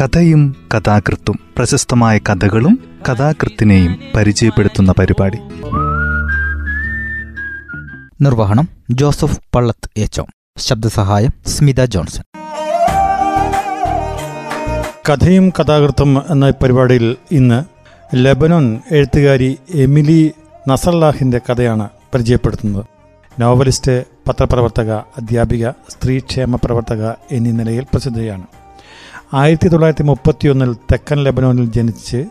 കഥയും കഥാകൃത്തും പ്രശസ്തമായ കഥകളും കഥാകൃത്തിനെയും പരിചയപ്പെടുത്തുന്ന പരിപാടി. നിർവഹണം ജോസഫ് പള്ളത്ത് എച്ച് ശബ്ദസഹായം സ്മിത ജോൺസൺ. കഥയും കഥാകൃത്തും എന്ന പരിപാടിയിൽ ഇന്ന് ലെബനോൻ എഴുത്തുകാരി എമിലി നസർലാഹിന്റെ കഥയാണ് പരിചയപ്പെടുത്തുന്നത്. നോവലിസ്റ്റ് പത്രപ്രവർത്തക അധ്യാപിക സ്ത്രീക്ഷേമ പ്രവർത്തക എന്നീ നിലയിൽ പ്രസിദ്ധയാണ്. ആയിരത്തി തൊള്ളായിരത്തി മുപ്പത്തിയൊന്നിൽ തെക്കൻ ലെബനോനിൽ ജനിച്ച്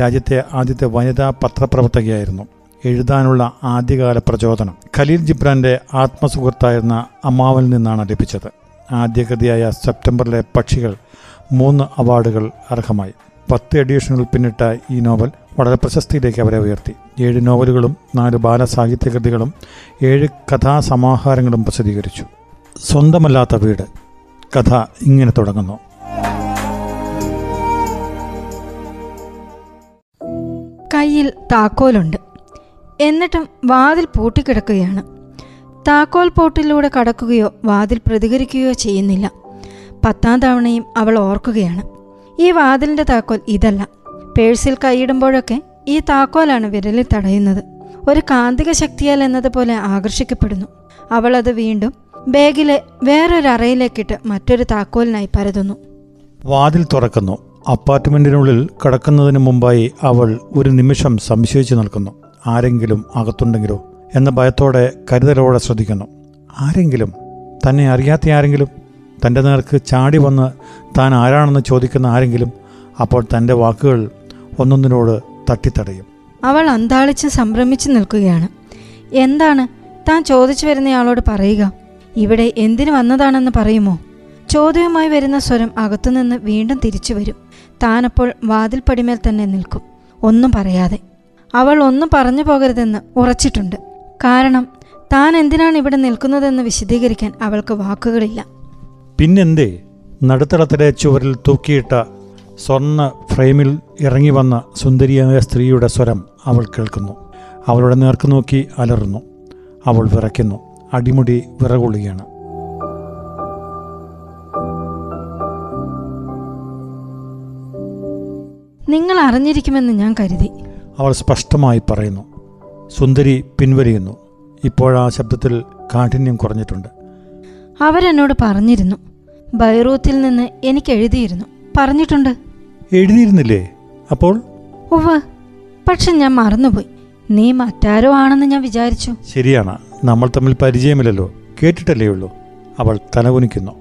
രാജ്യത്തെ ആദ്യത്തെ വനിതാ പത്രപ്രവർത്തകയായിരുന്നു. എഴുതാനുള്ള ആദ്യകാല പ്രചോദനം. ഖലീൽ ജിബ്രാന്റെ ആത്മസുഹൃത്തായിരുന്ന അമ്മാവിൽ നിന്നാണ് ലഭിച്ചത്. ആദ്യകൃതിയായ സെപ്റ്റംബറിലെ പക്ഷികൾ മൂന്ന് അവാർഡുകൾ അർഹമായി. പത്ത് എഡിഷനുകൾ പിന്നിട്ട ഈ നോവൽ വളരെ പ്രശസ്തിയിലേക്ക് അവരെ ഉയർത്തി. ഏഴ് നോവലുകളും നാല് ബാലസാഹിത്യ കൃതികളും ഏഴ് കഥാസമാഹാരങ്ങളും പ്രസിദ്ധീകരിച്ചു. സ്വന്തമല്ലാത്ത വീട്. കഥ ഇങ്ങനെ തുടങ്ങുന്നു. കയ്യിൽ താക്കോലുണ്ട്. എന്നിട്ടും വാതിൽ പൂട്ടിക്കിടക്കുകയാണ്. താക്കോൽ പോട്ടിലൂടെ കടക്കുകയോ വാതിൽ പ്രതികരിക്കുകയോ ചെയ്യുന്നില്ല. പത്താം തവണയും അവൾ ഓർക്കുകയാണ്. ഈ വാതിലിന്റെ താക്കോൽ ഇതല്ല. പേഴ്സിൽ കൈയിടുമ്പോഴൊക്കെ ഈ താക്കോലാണ് വിരലിൽ തടയുന്നത്. ഒരു കാന്തിക ശക്തിയാൽ എന്നതുപോലെ ആകർഷിക്കപ്പെടുന്നു. അവൾ അത് വീണ്ടും ബാഗിലെ വേറൊരറയിലേക്കിട്ട് മറ്റൊരു താക്കോലിനായി പരതുന്നു. വാതിൽ തുറക്കുന്നു. അപ്പാർട്ട്മെന്റിനുള്ളിൽ കടക്കുന്നതിന് മുമ്പായി അവൾ ഒരു നിമിഷം സംശയിച്ചു നിൽക്കുന്നു. ആരെങ്കിലും അകത്തുണ്ടെങ്കിലോ എന്ന ഭയത്തോടെ കരുതലോടെ ശ്രദ്ധിക്കുന്നു. ആരെങ്കിലും? തന്നെ അറിയാത്ത ആരെങ്കിലും? തന്റെ നേർക്ക് ചാടി വന്ന് താൻ ആരാണെന്ന് ചോദിക്കുന്ന ആരെങ്കിലും? അപ്പോൾ തന്റെ വാക്കുകൾ ഒന്നൊന്നിനോട് തട്ടിത്തടയും. അവൾ അന്താളിച്ച് സംഭ്രമിച്ചു നിൽക്കുകയാണ്. എന്താണ്? താൻ ചോദിച്ചു വരുന്നയാളോട് പറയുക. ഇവിടെ എന്തിനു വന്നതാണെന്ന് പറയുമോ? ചോദ്യവുമായി വരുന്ന സ്വരം അകത്തുനിന്ന് വീണ്ടും തിരിച്ചു വരും. താനപ്പോൾ വാതിൽപ്പടിമേൽ തന്നെ നിൽക്കും. ഒന്നും പറയാതെ. അവൾ ഒന്നും പറഞ്ഞു പോകരുതെന്ന് ഉറച്ചിട്ടുണ്ട്. കാരണം താൻ എന്തിനാണ് ഇവിടെ നിൽക്കുന്നതെന്ന് വിശദീകരിക്കാൻ അവൾക്ക് വാക്കുകളില്ല. പിന്നെന്തേ? നടുത്തളത്തിലെ ചുവരിൽ തൂക്കിയിട്ട സ്വർണ ഫ്രെയിമിൽ ഇറങ്ങി വന്ന സുന്ദരിയായ സ്ത്രീയുടെ സ്വരം അവൾ കേൾക്കുന്നു. അവളുടെ നേർക്ക് നോക്കി അലറുന്നു. അവൾ വിറയ്ക്കുന്നു. അടിമുടി വിറകൊള്ളുകയാണ്. നിങ്ങൾ അറിഞ്ഞിരിക്കുമെന്ന് ഞാൻ കരുതി. അവൾ സ്പഷ്ടമായി പറയുന്നു. സുന്ദരി പിൻവലിയുന്നു. ഇപ്പോഴാ ശബ്ദത്തിൽ കാഠിന്യം കുറഞ്ഞിട്ടുണ്ട്. അവരെന്നോട് പറഞ്ഞിരുന്നു. ബൈറൂത്തിൽ നിന്ന് എനിക്ക് എഴുതിയിരുന്നു. പറഞ്ഞിട്ടുണ്ട്. എഴുതിയിരുന്നില്ലേ? അപ്പോൾ? ഉവ്വ്. പക്ഷെ ഞാൻ മറന്നുപോയി. നീ മറ്റാരോ ആണെന്ന് ഞാൻ വിചാരിച്ചു. ശരിയാണ്. നമ്മൾ തമ്മിൽ പരിചയമില്ലല്ലോ. കേട്ടിട്ടല്ലേ ഉള്ളൂ. അവൾ തലകുനിക്കുന്നു.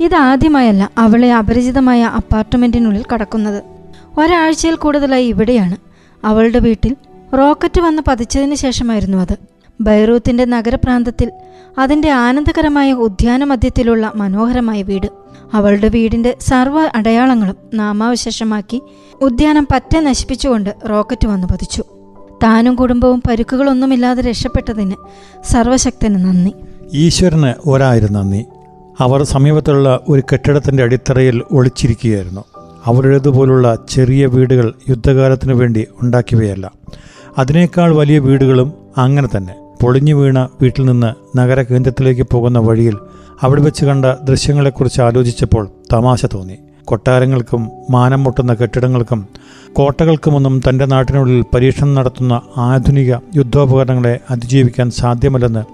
ഇതാദ്യമായല്ല അവളെ അപരിചിതമായ അപ്പാർട്ട്മെന്റിനുള്ളിൽ കടക്കുന്നത്. ഒരാഴ്ചയിൽ കൂടുതലായി ഇവിടെയാണ്. അവളുടെ വീട്ടിൽ റോക്കറ്റ് വന്ന് പതിച്ചതിന് ശേഷമായിരുന്നു അത്. ബൈറൂത്തിന്റെ നഗരപ്രാന്തത്തിൽ അതിന്റെ ആനന്ദകരമായ ഉദ്യാനമധ്യത്തിലുള്ള മനോഹരമായ വീട്. അവളുടെ വീടിന്റെ സർവ അടയാളങ്ങളും നാമാവശേഷമാക്കി ഉദ്യാനം പറ്റെ നശിപ്പിച്ചുകൊണ്ട് റോക്കറ്റ് വന്നു പതിച്ചു. താനും കുടുംബവും പരുക്കുകളൊന്നുമില്ലാതെ രക്ഷപ്പെട്ടതിന് സർവശക്തന് നന്ദി. ഈശ്വരന് ഒരായിരം നന്ദി. അവർ സമീപത്തുള്ള ഒരു കെട്ടിടത്തിന്റെ അടിത്തറയിൽ ഒളിച്ചിരിക്കുകയായിരുന്നു. അവരുടേതുപോലുള്ള ചെറിയ വീടുകൾ യുദ്ധകാലത്തിനു വേണ്ടി ഉണ്ടാക്കിയവയല്ല. അതിനേക്കാൾ വലിയ വീടുകളും അങ്ങനെ തന്നെ. പൊളിഞ്ഞു വീണ വീട്ടിൽ നിന്ന് നഗര കേന്ദ്രത്തിലേക്ക് പോകുന്ന വഴിയിൽ അവിടെ വെച്ച് കണ്ട ദൃശ്യങ്ങളെക്കുറിച്ച് ആലോചിച്ചപ്പോൾ തമാശ തോന്നി. കൊട്ടാരങ്ങൾക്കും മാനം മുട്ടുന്ന കെട്ടിടങ്ങൾക്കും കോട്ടകൾക്കുമൊന്നും തന്റെ നാട്ടിനുള്ളിൽ പരീക്ഷണം നടത്തുന്ന ആധുനിക യുദ്ധോപകരണങ്ങളെ അതിജീവിക്കാൻ സാധ്യമല്ലെന്ന്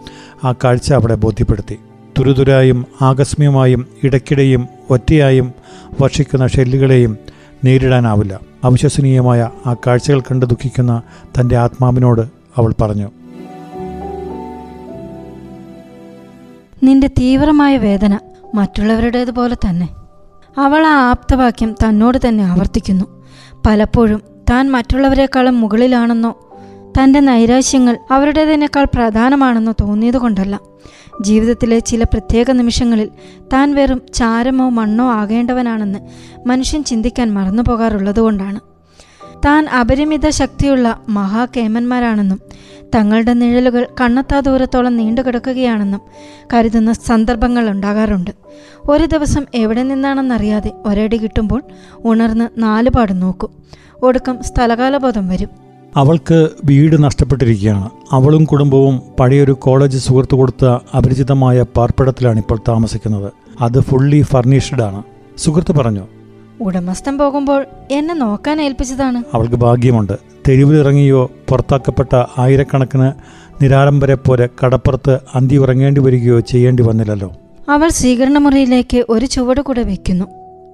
ആ കാഴ്ച അവിടെ ബോധ്യപ്പെടുത്തി. തുരുതുരായും ആകസ്മികമായും ഇടയ്ക്കിടെയും ഒറ്റയായും വർഷിക്കുന്ന ഷെല്ലുകളെയും നേരിടാനാവില്ല. അവിശ്വസനീയമായ ആ കാഴ്ചകൾ കണ്ട് ദുഃഖിക്കുന്ന തന്റെ ആത്മാവിനോട് അവൾ പറഞ്ഞു. നിന്റെ തീവ്രമായ വേദന മറ്റുള്ളവരുടേതുപോലെ തന്നെ. അവൾ ആ ആപ്തവാക്യം തന്നോട് തന്നെ ആവർത്തിക്കുന്നു. പലപ്പോഴും താൻ മറ്റുള്ളവരെക്കാളും മുകളിലാണെന്നോ തന്റെ നൈരാശ്യങ്ങൾ അവരുടേതിനേക്കാൾ പ്രധാനമാണെന്നോ തോന്നിയതുകൊണ്ടല്ല. ജീവിതത്തിലെ ചില പ്രത്യേക നിമിഷങ്ങളിൽ താൻ വെറും ചാരമോ മണ്ണോ ആകേണ്ടവനാണെന്ന് മനുഷ്യൻ ചിന്തിക്കാൻ മറന്നു പോകാറുള്ളതുകൊണ്ടാണ് താൻ അപരിമിത ശക്തിയുള്ള മഹാകേമന്മാരാണെന്നും തങ്ങളുടെ നിഴലുകൾ കണ്ണത്താ ദൂരത്തോളം നീണ്ടുകിടക്കുകയാണെന്നും കരുതുന്ന സന്ദർഭങ്ങൾ ഉണ്ടാകാറുണ്ട്. ഒരു ദിവസം എവിടെ നിന്നാണെന്നറിയാതെ ഒരടി കിട്ടുമ്പോൾ ഉണർന്ന് നാലുപാട് നോക്കും. ഒടുക്കം സ്ഥലകാലബോധം വരും. അവൾക്ക് വീട് നഷ്ടപ്പെട്ടിരിക്കുകയാണ്. അവളും കുടുംബവും പഴയൊരു കോളേജ് സുഹൃത്തു കൊടുത്ത അപരിചിതമായ പാർപ്പിടത്തിലാണ് ഇപ്പോൾ താമസിക്കുന്നത്. അത് ഫുള്ളി ഫർണിഷ്ഡ് ആണ്. സുഹൃത്ത് പറഞ്ഞു ഉടമസ്ഥൻ പോകുമ്പോൾ എന്നെ നോക്കാൻ ഏൽപ്പിച്ചതാണ്. അവൾക്ക് ഭാഗ്യമുണ്ട്. തെരുവിലിറങ്ങിയോ പുറത്താക്കപ്പെട്ട ആയിരക്കണക്കിന് നിരാലംബരെ പോലെ കടപ്പുറത്ത് അന്തി ഉറങ്ങേണ്ടി വരികയോ ചെയ്യേണ്ടി വന്നില്ലല്ലോ. അവൾ സ്വീകരണമുറിയിലേക്ക് ഒരു ചുവട് കൂടെ വെക്കുന്നു.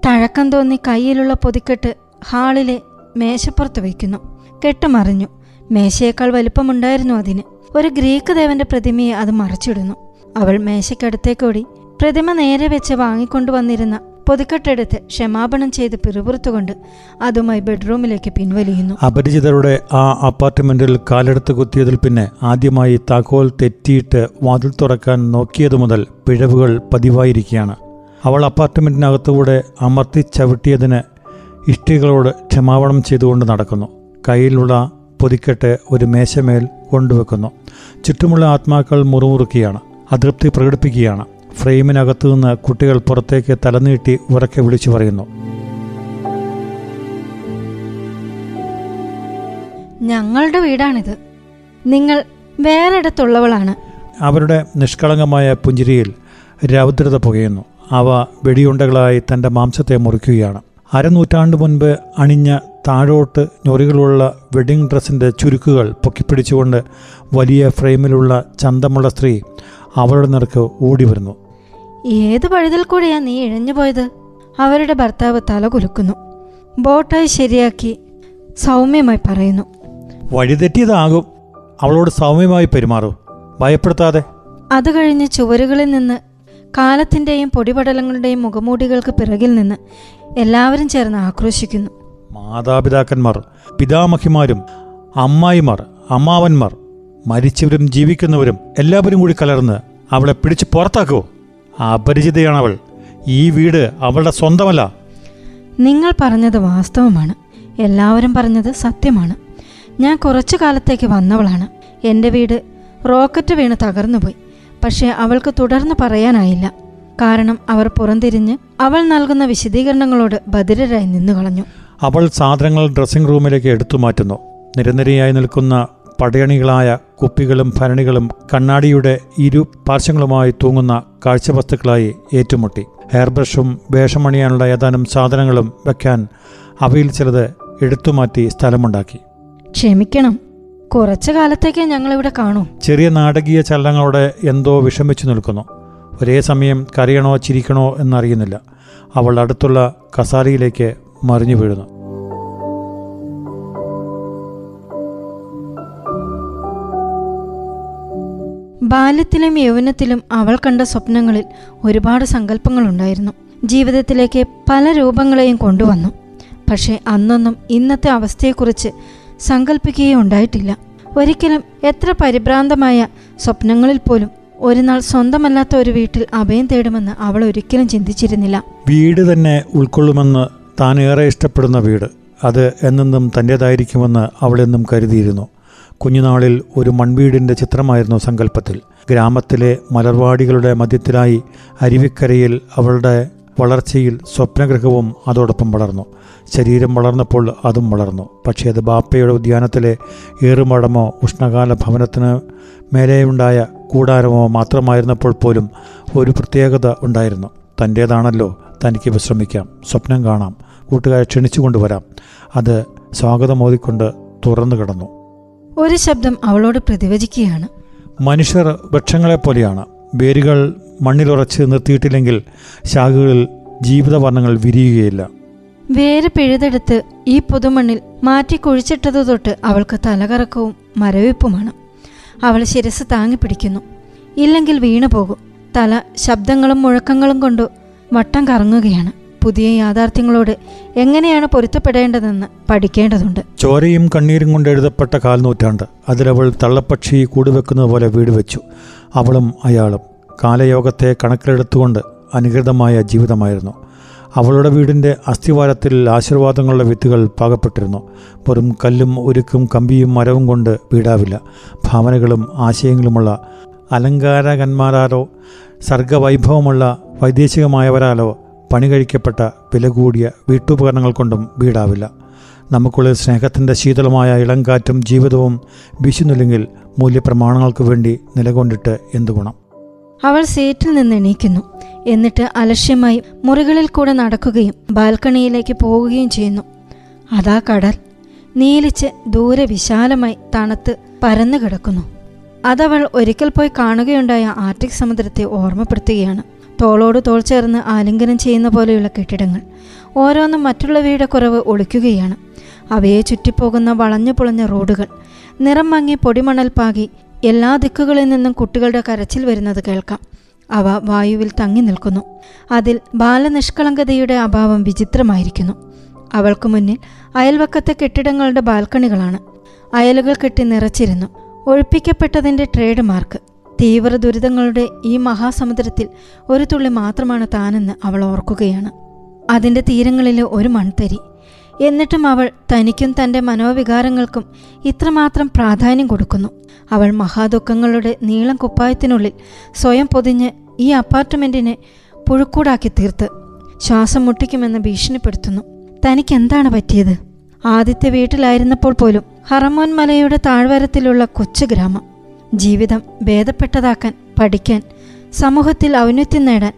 തഴക്കം തോന്നി കയ്യിലുള്ള പൊതിക്കെട്ട് ഹാളിലെ മേശപ്പുറത്ത് വയ്ക്കുന്നു കെട്ടുമറിഞ്ഞു. മേശയേക്കാൾ വലിപ്പമുണ്ടായിരുന്നു അതിന്. ഒരു ഗ്രീക്ക് ദേവന്റെ പ്രതിമയെ അത് മറിച്ചിടുന്നു. അവൾ മേശയ്ക്കടുത്തേക്കോടി പ്രതിമ നേരെ വെച്ച് വാങ്ങിക്കൊണ്ടുവന്നിരുന്ന പൊതുക്കെട്ടെടുത്ത് ക്ഷമാപണം ചെയ്ത് പിറുപുറത്തുകൊണ്ട് അതുമായി ബെഡ്റൂമിലേക്ക് പിൻവലിയുന്നു. അപരിചിതരുടെ ആ അപ്പാർട്ട്മെന്റിൽ കാലെടുത്ത് കുത്തിയതിൽ പിന്നെ ആദ്യമായി താക്കോൽ തെറ്റിയിട്ട് വാതിൽ തുറക്കാൻ നോക്കിയതു മുതൽ പിഴവുകൾ പതിവായിരിക്കുകയാണ്. അവൾ അപ്പാർട്ട്മെന്റിനകത്തുകൂടെ അമർത്തി ചവിട്ടിയതിന് ഇഷ്ടികളോട് ക്ഷമാപണം ചെയ്തുകൊണ്ട് നടക്കുന്നു. കയ്യിലുള്ള പൊതിക്കെട്ട് ഒരു മേശമേൽ കൊണ്ടുവെക്കുന്നു. ചുറ്റുമുള്ള ആത്മാക്കൾ മുറുമുറുക്കുകയാണ്. അതൃപ്തി പ്രകടിപ്പിക്കുകയാണ്. ഫ്രെയിമിനകത്തു നിന്ന് കുട്ടികൾ പുറത്തേക്ക് തലനീട്ടി ഉറക്കെ വിളിച്ചു പറയുന്നു. ഞങ്ങളുടെ വീടാണിത്. നിങ്ങൾ വേറെടുത്തുള്ളവളാണ്. അവരുടെ നിഷ്കളങ്കമായ പുഞ്ചിരിയിൽ രൗദ്രത പുകയുന്നു. അവ വെടിയുണ്ടകളായി തന്റെ മാംസത്തെ മുറിക്കുകയാണ്. അരനൂറ്റാണ്ട് മുൻപ് അണിഞ്ഞ താഴോട്ട് ഞൊറികളുള്ള വെഡിംഗ് ഡ്രസ്സിന്റെ ചുരുക്കുകൾ പൊക്കിപ്പിടിച്ചുകൊണ്ട് വലിയ ഫ്രെയിമിലുള്ള ചന്തമുള്ള സ്ത്രീ അവളുടെ നിറക്ക് ഓടി വരുന്നു ഏത് പഴുതിൽ കൂടിയാ നീ ഇഴഞ്ഞു പോയത്? അവരുടെ ഭർത്താവ് തല കുലുക്കുന്നു. ബോട്ടായി ശരിയാക്കി സൗമ്യമായി പറയുന്നു. വഴിതെറ്റിയതാകും. അവളോട് സൗമ്യമായി പെരുമാറൂ. ഭയപ്പെടുത്താതെ. അത് കഴിഞ്ഞ് ചുവരുകളിൽ നിന്ന് കാലത്തിന്റെയും പൊടിപടലങ്ങളുടെയും മുഖമൂടികൾക്ക് പിറകിൽ നിന്ന് എല്ലാവരും ചേർന്ന് ആക്രോശിക്കുന്നു. മാതാപിതാക്കന്മാർ പിതാമഹിമാരും അമ്മായിമാർ അമ്മാവന്മാർ മരിച്ചവരും ജീവിക്കുന്നവരും എല്ലാവരും കൂടി കലർന്ന് അവളെ പിടിച്ച് പുറത്താക്കുവോ അപരിചിതയാണ് അവൾ ഈ വീട് അവളുടെ സ്വന്തമല്ല. നിങ്ങൾ പറഞ്ഞത് വാസ്തവമാണ്. എല്ലാവരും പറഞ്ഞത് സത്യമാണ്. ഞാൻ കുറച്ചു കാലത്തേക്ക് വന്നവളാണ്. എന്റെ വീട് റോക്കറ്റ് വീണ് തകർന്നുപോയി. പക്ഷേ അവൾക്ക് തുടർന്ന് പറയാനായില്ല. കാരണം അവർ പുറംതിരിഞ്ഞ് അവൾ നൽകുന്ന വിശദീകരണങ്ങളോട് ബദിരരായി നിന്നു കളഞ്ഞു അവൾ സാധനങ്ങൾ ഡ്രസ്സിംഗ് റൂമിലേക്ക് എടുത്തു മാറ്റുന്നു. നിരനിരയായി നിൽക്കുന്ന പടയണികളായ കുപ്പികളും ഭരണികളും കണ്ണാടിയുടെ ഇരു പാർശ്വങ്ങളുമായി തൂങ്ങുന്ന കാഴ്ചവസ്തുക്കളായി ഏറ്റുമുട്ടി. ഹെയർ ബ്രഷും വേഷമണിയാനുള്ള ഏതാനും സാധനങ്ങളും വെക്കാൻ അവയിൽ ചിലത് എടുത്തുമാറ്റി സ്ഥലമുണ്ടാക്കി. ക്ഷമിക്കണം കുറച്ചു കാലത്തേക്ക് ഞങ്ങളിവിടെ കാണൂ. ചെറിയ നാടകീയ ചലനങ്ങളോടെ എന്തോ വിഷമിച്ചു നിൽക്കുന്നു. ഒരേ സമയം കരയണോ ചിരിക്കണോ എന്നറിയുന്നില്ല. അവൾ അടുത്തുള്ള കസാരയിലേക്ക് മറിഞ്ഞു വീഴുന്നു. ബാല്യത്തിലും യൗവനത്തിലും അവൾ കണ്ട സ്വപ്നങ്ങളിൽ ഒരുപാട് സങ്കല്പങ്ങളുണ്ടായിരുന്നു. ജീവിതത്തിലേക്ക് പല രൂപങ്ങളെയും കൊണ്ടുവന്നു. പക്ഷേ അന്നൊന്നും ഇന്നത്തെ അവസ്ഥയെക്കുറിച്ച് സങ്കല്പിക്കുകയും ഉണ്ടായിട്ടില്ല. ഒരിക്കലും എത്ര പരിഭ്രാന്തമായ സ്വപ്നങ്ങളിൽ പോലും ഒരു നാൾ സ്വന്തമല്ലാത്ത ഒരു വീട്ടിൽ അഭയം തേടുമെന്ന് അവൾ ഒരിക്കലും ചിന്തിച്ചിരുന്നില്ല. വീട് തന്നെ ഉൾക്കൊള്ളുമെന്ന് താൻ ഏറെ ഇഷ്ടപ്പെടുന്ന വീട്. അത് എന്നെന്നും തന്റേതായിരിക്കുമെന്ന് അവളെന്നും കരുതിയിരുന്നു. കുഞ്ഞുനാളിൽ ഒരു മൺവീടിന്റെ ചിത്രമായിരുന്നു സങ്കല്പത്തിൽ. ഗ്രാമത്തിലെ മലർവാടികളുടെ മധ്യത്തിലായി അരുവിക്കരയിൽ അവളുടെ വളർച്ചയിൽ സ്വപ്നഗ്രഹവും അതോടൊപ്പം വളർന്നു. ശരീരം വളർന്നപ്പോൾ അതും വളർന്നു. പക്ഷേ അത് ബാപ്പയുടെ ഉദ്യാനത്തിലെ ഏറുമടമോ ഉഷ്ണകാല ഭവനത്തിന് മേലെയുണ്ടായ കൂടാരമോ മാത്രമായിരുന്നപ്പോൾ പോലും ഒരു പ്രത്യേകത ഉണ്ടായിരുന്നു. തന്റേതാണല്ലോ തനിക്ക് വിശ്രമിക്കാം സ്വപ്നം കാണാം കൂട്ടുകാരെ ക്ഷണിച്ചു കൊണ്ടുവരാം അത് സ്വാഗതമോദിക്കൊണ്ട് തുറന്നു കിടന്നു. ഒരു ശബ്ദം അവളോട് പ്രതിവചിക്കുകയാണ്. മനുഷ്യർ വൃക്ഷങ്ങളെപ്പോലെയാണ്. വേരുകൾ മണ്ണിലുറച്ച് നിർത്തിയിട്ടില്ലെങ്കിൽ ശാഖകളിൽ ജീവിതവർണങ്ങൾ വിരിയുകയില്ല. വേര് പിഴുതെടുത്ത് ഈ പുതുമണ്ണിൽ മാറ്റി കുഴിച്ചിട്ടതു തൊട്ട് അവൾക്ക് തലകറക്കവും മരവിപ്പുമാണ്. അവൾ ശിരസ് താങ്ങി പിടിക്കുന്നു. ഇല്ലെങ്കിൽ വീണു പോകും തല ശബ്ദങ്ങളും മുഴക്കങ്ങളും കൊണ്ട് വട്ടം കറങ്ങുകയാണ്. പുതിയ യാഥാർത്ഥ്യങ്ങളോട് എങ്ങനെയാണ് പൊരുത്തപ്പെടേണ്ടതെന്ന് പഠിക്കേണ്ടതുണ്ട്. ചോരയും കണ്ണീരും കൊണ്ട് എഴുതപ്പെട്ട കാൽനൂറ്റാണ്ട് അതിലവൾ തള്ളപ്പക്ഷി കൂടുവെക്കുന്നത് പോലെ വീട് വെച്ചു. അവളും അയാളും. കാലയോഗത്തെ കണക്കിലെടുത്തുകൊണ്ട് അനുകൃതമായ ജീവിതമായിരുന്നു. അവളുടെ വീടിന്റെ അസ്ഥിവാരത്തിൽ ആശീർവാദങ്ങളുടെ വിത്തുകൾ പാകപ്പെട്ടിരുന്നു. വെറും കല്ലും ഉരുക്കും കമ്പിയും മരവും കൊണ്ട് വീടാവില്ല. ഭാവനകളും ആശയങ്ങളുമുള്ള അലങ്കാരകന്മാരാലോ സർഗവൈഭവമുള്ള വൈദേശികമായവരാലോ പണി കഴിക്കപ്പെട്ട വില കൂടിയ വീട്ടുപകരണങ്ങൾ കൊണ്ടും വീടാവില്ല. നമുക്കുള്ളിൽ സ്നേഹത്തിന്റെ ശീതളമായ ഇളങ്കാറ്റും ജീവിതവും വീശുന്നില്ലെങ്കിൽ മൂല്യപ്രമാണങ്ങൾക്ക് വേണ്ടി നിലകൊണ്ടിട്ട് എന്തു ഗുണം? അവൾ സീറ്റിൽ നിന്ന് എണീക്കുന്നു. എന്നിട്ട് അലക്ഷ്യമായി മുറികളിൽ കൂടെ നടക്കുകയും ബാൽക്കണിയിലേക്ക് പോവുകയും ചെയ്യുന്നു. അതാ കടൽ. നീലിച്ച് ദൂരെ വിശാലമായി തണുത്ത് പരന്നു കിടക്കുന്നു അതവൾ ഒരിക്കൽ പോയി കാണുകയുണ്ടായ ആർട്ടിക് സമുദ്രത്തെ ഓർമ്മപ്പെടുത്തുകയാണ്. തോളോട് തോൾ ചേർന്ന് ആലിംഗനം ചെയ്യുന്ന പോലെയുള്ള കെട്ടിടങ്ങൾ. ഓരോന്നും മറ്റുള്ളവയുടെ കുറവ് ഒളിക്കുകയാണ്. അവയെ ചുറ്റിപ്പോകുന്ന വളഞ്ഞു പൊളഞ്ഞ റോഡുകൾ. നിറം മങ്ങി പൊടിമണൽ പാകി എല്ലാ ദിക്കുകളിൽ നിന്നും കുട്ടികളുടെ കരച്ചിൽ വരുന്നത് കേൾക്കാം. അവ വായുവിൽ തങ്ങി നിൽക്കുന്നു. അതിൽ ബാലനിഷ്കളങ്കതയുടെ അഭാവം വിചിത്രമായിരിക്കുന്നു. അവൾക്ക് മുന്നിൽ അയൽവക്കത്തെ കെട്ടിടങ്ങളുടെ ബാൽക്കണികളാണ്. അയലുകൾ കെട്ടി നിറച്ചിരുന്നു. ഒഴിപ്പിക്കപ്പെട്ടതിന്റെ ട്രേഡ് മാർക്ക്. തീവ്ര ദുരിതങ്ങളുടെ ഈ മഹാസമുദ്രത്തിൽ ഒരു തുള്ളി മാത്രമാണ് താനെന്ന് അവൾ ഓർക്കുകയാണ്. അതിന്റെ തീരങ്ങളിലെ ഒരു മൺതരി. എന്നിട്ടും അവൾ തനിക്കും തന്റെ മനോവികാരങ്ങൾക്കും ഇത്രമാത്രം പ്രാധാന്യം കൊടുക്കുന്നു. അവൾ മഹാദുഃഖങ്ങളുടെ നീളം കുപ്പായത്തിനുള്ളിൽ സ്വയം പൊതിഞ്ഞ് ഈ അപ്പാർട്ട്മെന്റിനെ പുഴുക്കൂടാക്കി തീർത്ത് ശ്വാസം മുട്ടിക്കുമെന്ന് ഭീഷണിപ്പെടുത്തുന്നു. തനിക്കെന്താണ് പറ്റിയത്? ആദ്യത്തെ വീട്ടിലായിരുന്നപ്പോൾ പോലും ഹറമോൻ മലയുടെ താഴ്വരത്തിലുള്ള കൊച്ചു ഗ്രാമം. ജീവിതം ഭേദപ്പെട്ടതാക്കാൻ പഠിക്കാൻ സമൂഹത്തിൽ ഔന്നത്യം നേടാൻ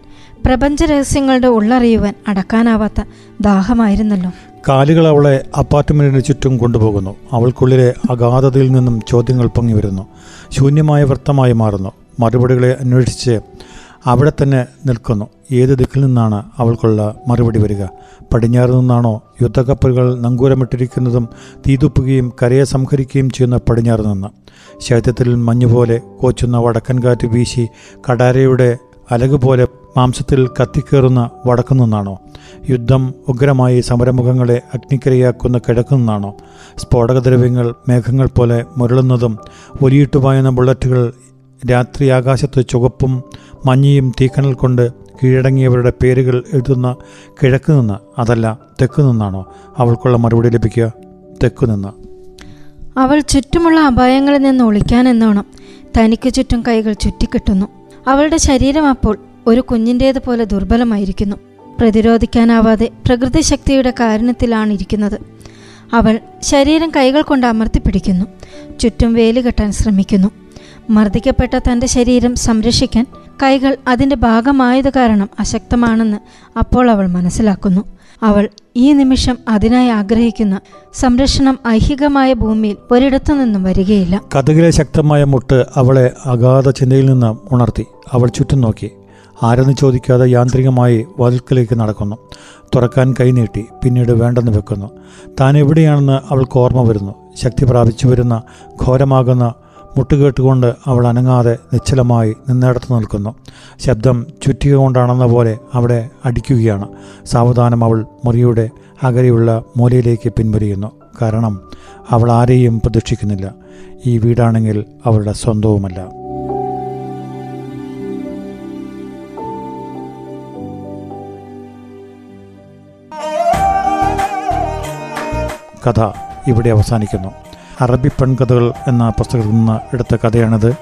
പ്രപഞ്ച രഹസ്യങ്ങളുടെ ഉള്ളറിയുവാൻ അടക്കാനാവാത്ത ദാഹമായിരുന്നല്ലോ. കാലുകൾ അവളെ അപ്പാർട്ട്മെന്റിന് ചുറ്റും കൊണ്ടുപോകുന്നു. അവൾക്കുള്ളിലെ അഗാധതയിൽ നിന്നും ചോദ്യങ്ങൾ പൊങ്ങി വരുന്നു ശൂന്യമായ വൃത്തമായി മാറുന്നു. മറുപടികളെ അന്വേഷിച്ച് അവിടെ തന്നെ നിൽക്കുന്നു. ഏത് ദിക്കിൽ നിന്നാണ് അവൾക്കുള്ള മറുപടി വരിക? പടിഞ്ഞാറ് നിന്നാണോ യുദ്ധക്കപ്പലുകൾ നങ്കൂരമിട്ടിരിക്കുന്നതും തീതുപ്പുകയും കരയെ സംഹരിക്കുകയും ചെയ്യുന്ന പടിഞ്ഞാറ് നിന്ന്? ശൈത്യത്തിൽ മഞ്ഞുപോലെ കോച്ചുന്ന വടക്കൻ കാറ്റ് വീശി കടാരയുടെ അലകുപോലെ മാംസത്തിൽ കത്തിക്കേറുന്ന വടക്കു നിന്നാണോ? യുദ്ധം ഉഗ്രമായി സമരമുഖങ്ങളെ അഗ്നിക്കരയാക്കുന്ന കിഴക്കു നിന്നാണോ? സ്ഫോടകദ്രവ്യങ്ങൾ മേഘങ്ങൾ പോലെ മുരളുന്നതും ഒലിയിട്ടുപായുന്ന ബുള്ളറ്റുകൾ രാത്രി ആകാശത്ത് ചുവപ്പും മഞ്ഞയും തീക്കണൽ കൊണ്ട് കീഴടങ്ങിയവരുടെ പേരുകൾ എഴുതുന്ന കിഴക്ക് നിന്ന് അതല്ല തെക്കു നിന്നാണോ അവൾക്കുള്ള മറുപടി ലഭിക്കുക? തെക്കു നിന്ന്. അവൾ ചുറ്റുമുള്ള അപായങ്ങളിൽ നിന്ന് ഒളിക്കാനെന്നോണം തനിക്ക് ചുറ്റും കൈകൾ ചുറ്റിക്കെട്ടുന്നു. അവളുടെ ശരീരം അപ്പോൾ ഒരു കുഞ്ഞിന്റേതുപോലെ ദുർബലമായിരിക്കുന്നു. പ്രതിരോധിക്കാനാവാതെ പ്രകൃതി ശക്തിയുടെ കാരണത്തിലാണ് ഇരിക്കുന്നത്. അവൾ ശരീരം കൈകൾ കൊണ്ട് അമർത്തിപ്പിടിക്കുന്നു. ചുറ്റും വേലി കെട്ടാൻ ശ്രമിക്കുന്നു. മർദ്ദിക്കപ്പെട്ട തന്റെ ശരീരം സംരക്ഷിക്കാൻ കൈകൾ അതിന്റെ ഭാഗമായത് കാരണം അശക്തമാണെന്ന് അപ്പോൾ അവൾ മനസ്സിലാക്കുന്നു. അവൾ ഈ നിമിഷം അതിനായി ആഗ്രഹിക്കുന്ന സംരക്ഷണം ഐഹികമായ ഭൂമിയിൽ ഒരിടത്തു നിന്നും വരികയില്ല. കഥകിലെ ശക്തമായ മുട്ട് അവളെ അഗാധ ചിന്തയിൽ നിന്ന് ഉണർത്തി. അവൾ ചുറ്റും നോക്കി. ആരെന്ന് ചോദിക്കാതെ യാന്ത്രികമായി വാതിൽക്കലേക്ക് നടക്കുന്നു. തുറക്കാൻ കൈനീട്ടി പിന്നീട് വേണ്ടെന്ന് വെക്കുന്നു. താൻ എവിടെയാണെന്ന് അവൾക്ക് ഓർമ്മ വരുന്നു. ശക്തി പ്രാപിച്ചു വരുന്ന ഘോരമാകുന്ന മുട്ടുകേട്ടുകൊണ്ട് അവൾ അനങ്ങാതെ നിശ്ചലമായി നിന്നിടത്ത് നിൽക്കുന്നു. ശബ്ദം ചുറ്റിക കൊണ്ടാണെന്ന പോലെ അവിടെ അടിക്കുകയാണ്. സാവധാനം അവൾ മുറിയുടെ അകലെയുള്ള മൂലയിലേക്ക് പിൻവലിയുന്നു. കാരണം അവൾ ആരെയും പ്രതീക്ഷിക്കുന്നില്ല. ഈ വീടാണെങ്കിൽ അവളുടെ സ്വന്തവുമല്ല. കഥ ഇവിടെ അവസാനിക്കുന്നു. അറബി പെൺകഥകൾ എന്ന പുസ്തകത്തിൽ നിന്ന് എടുത്ത കഥയാണിത്.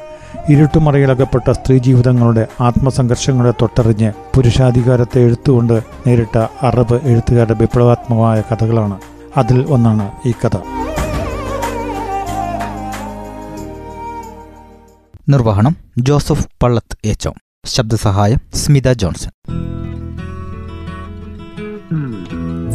ഇരുട്ടുമറയിലകപ്പെട്ട സ്ത്രീ ജീവിതങ്ങളുടെ ആത്മസംഘർഷങ്ങളെ തൊട്ടറിഞ്ഞ് പുരുഷാധികാരത്തെ എഴുത്തുകൊണ്ട് നേരിട്ട അറബ് എഴുത്തുകാരുടെ വിപ്ലവാത്മകമായ കഥകളാണ് അതിൽ ഒന്നാണ് ഈ കഥ. നിർവഹണം ജോസഫ് പള്ളത്ത് ഏച്ചോ. ശബ്ദസഹായം സ്മിത ജോൺസൺ.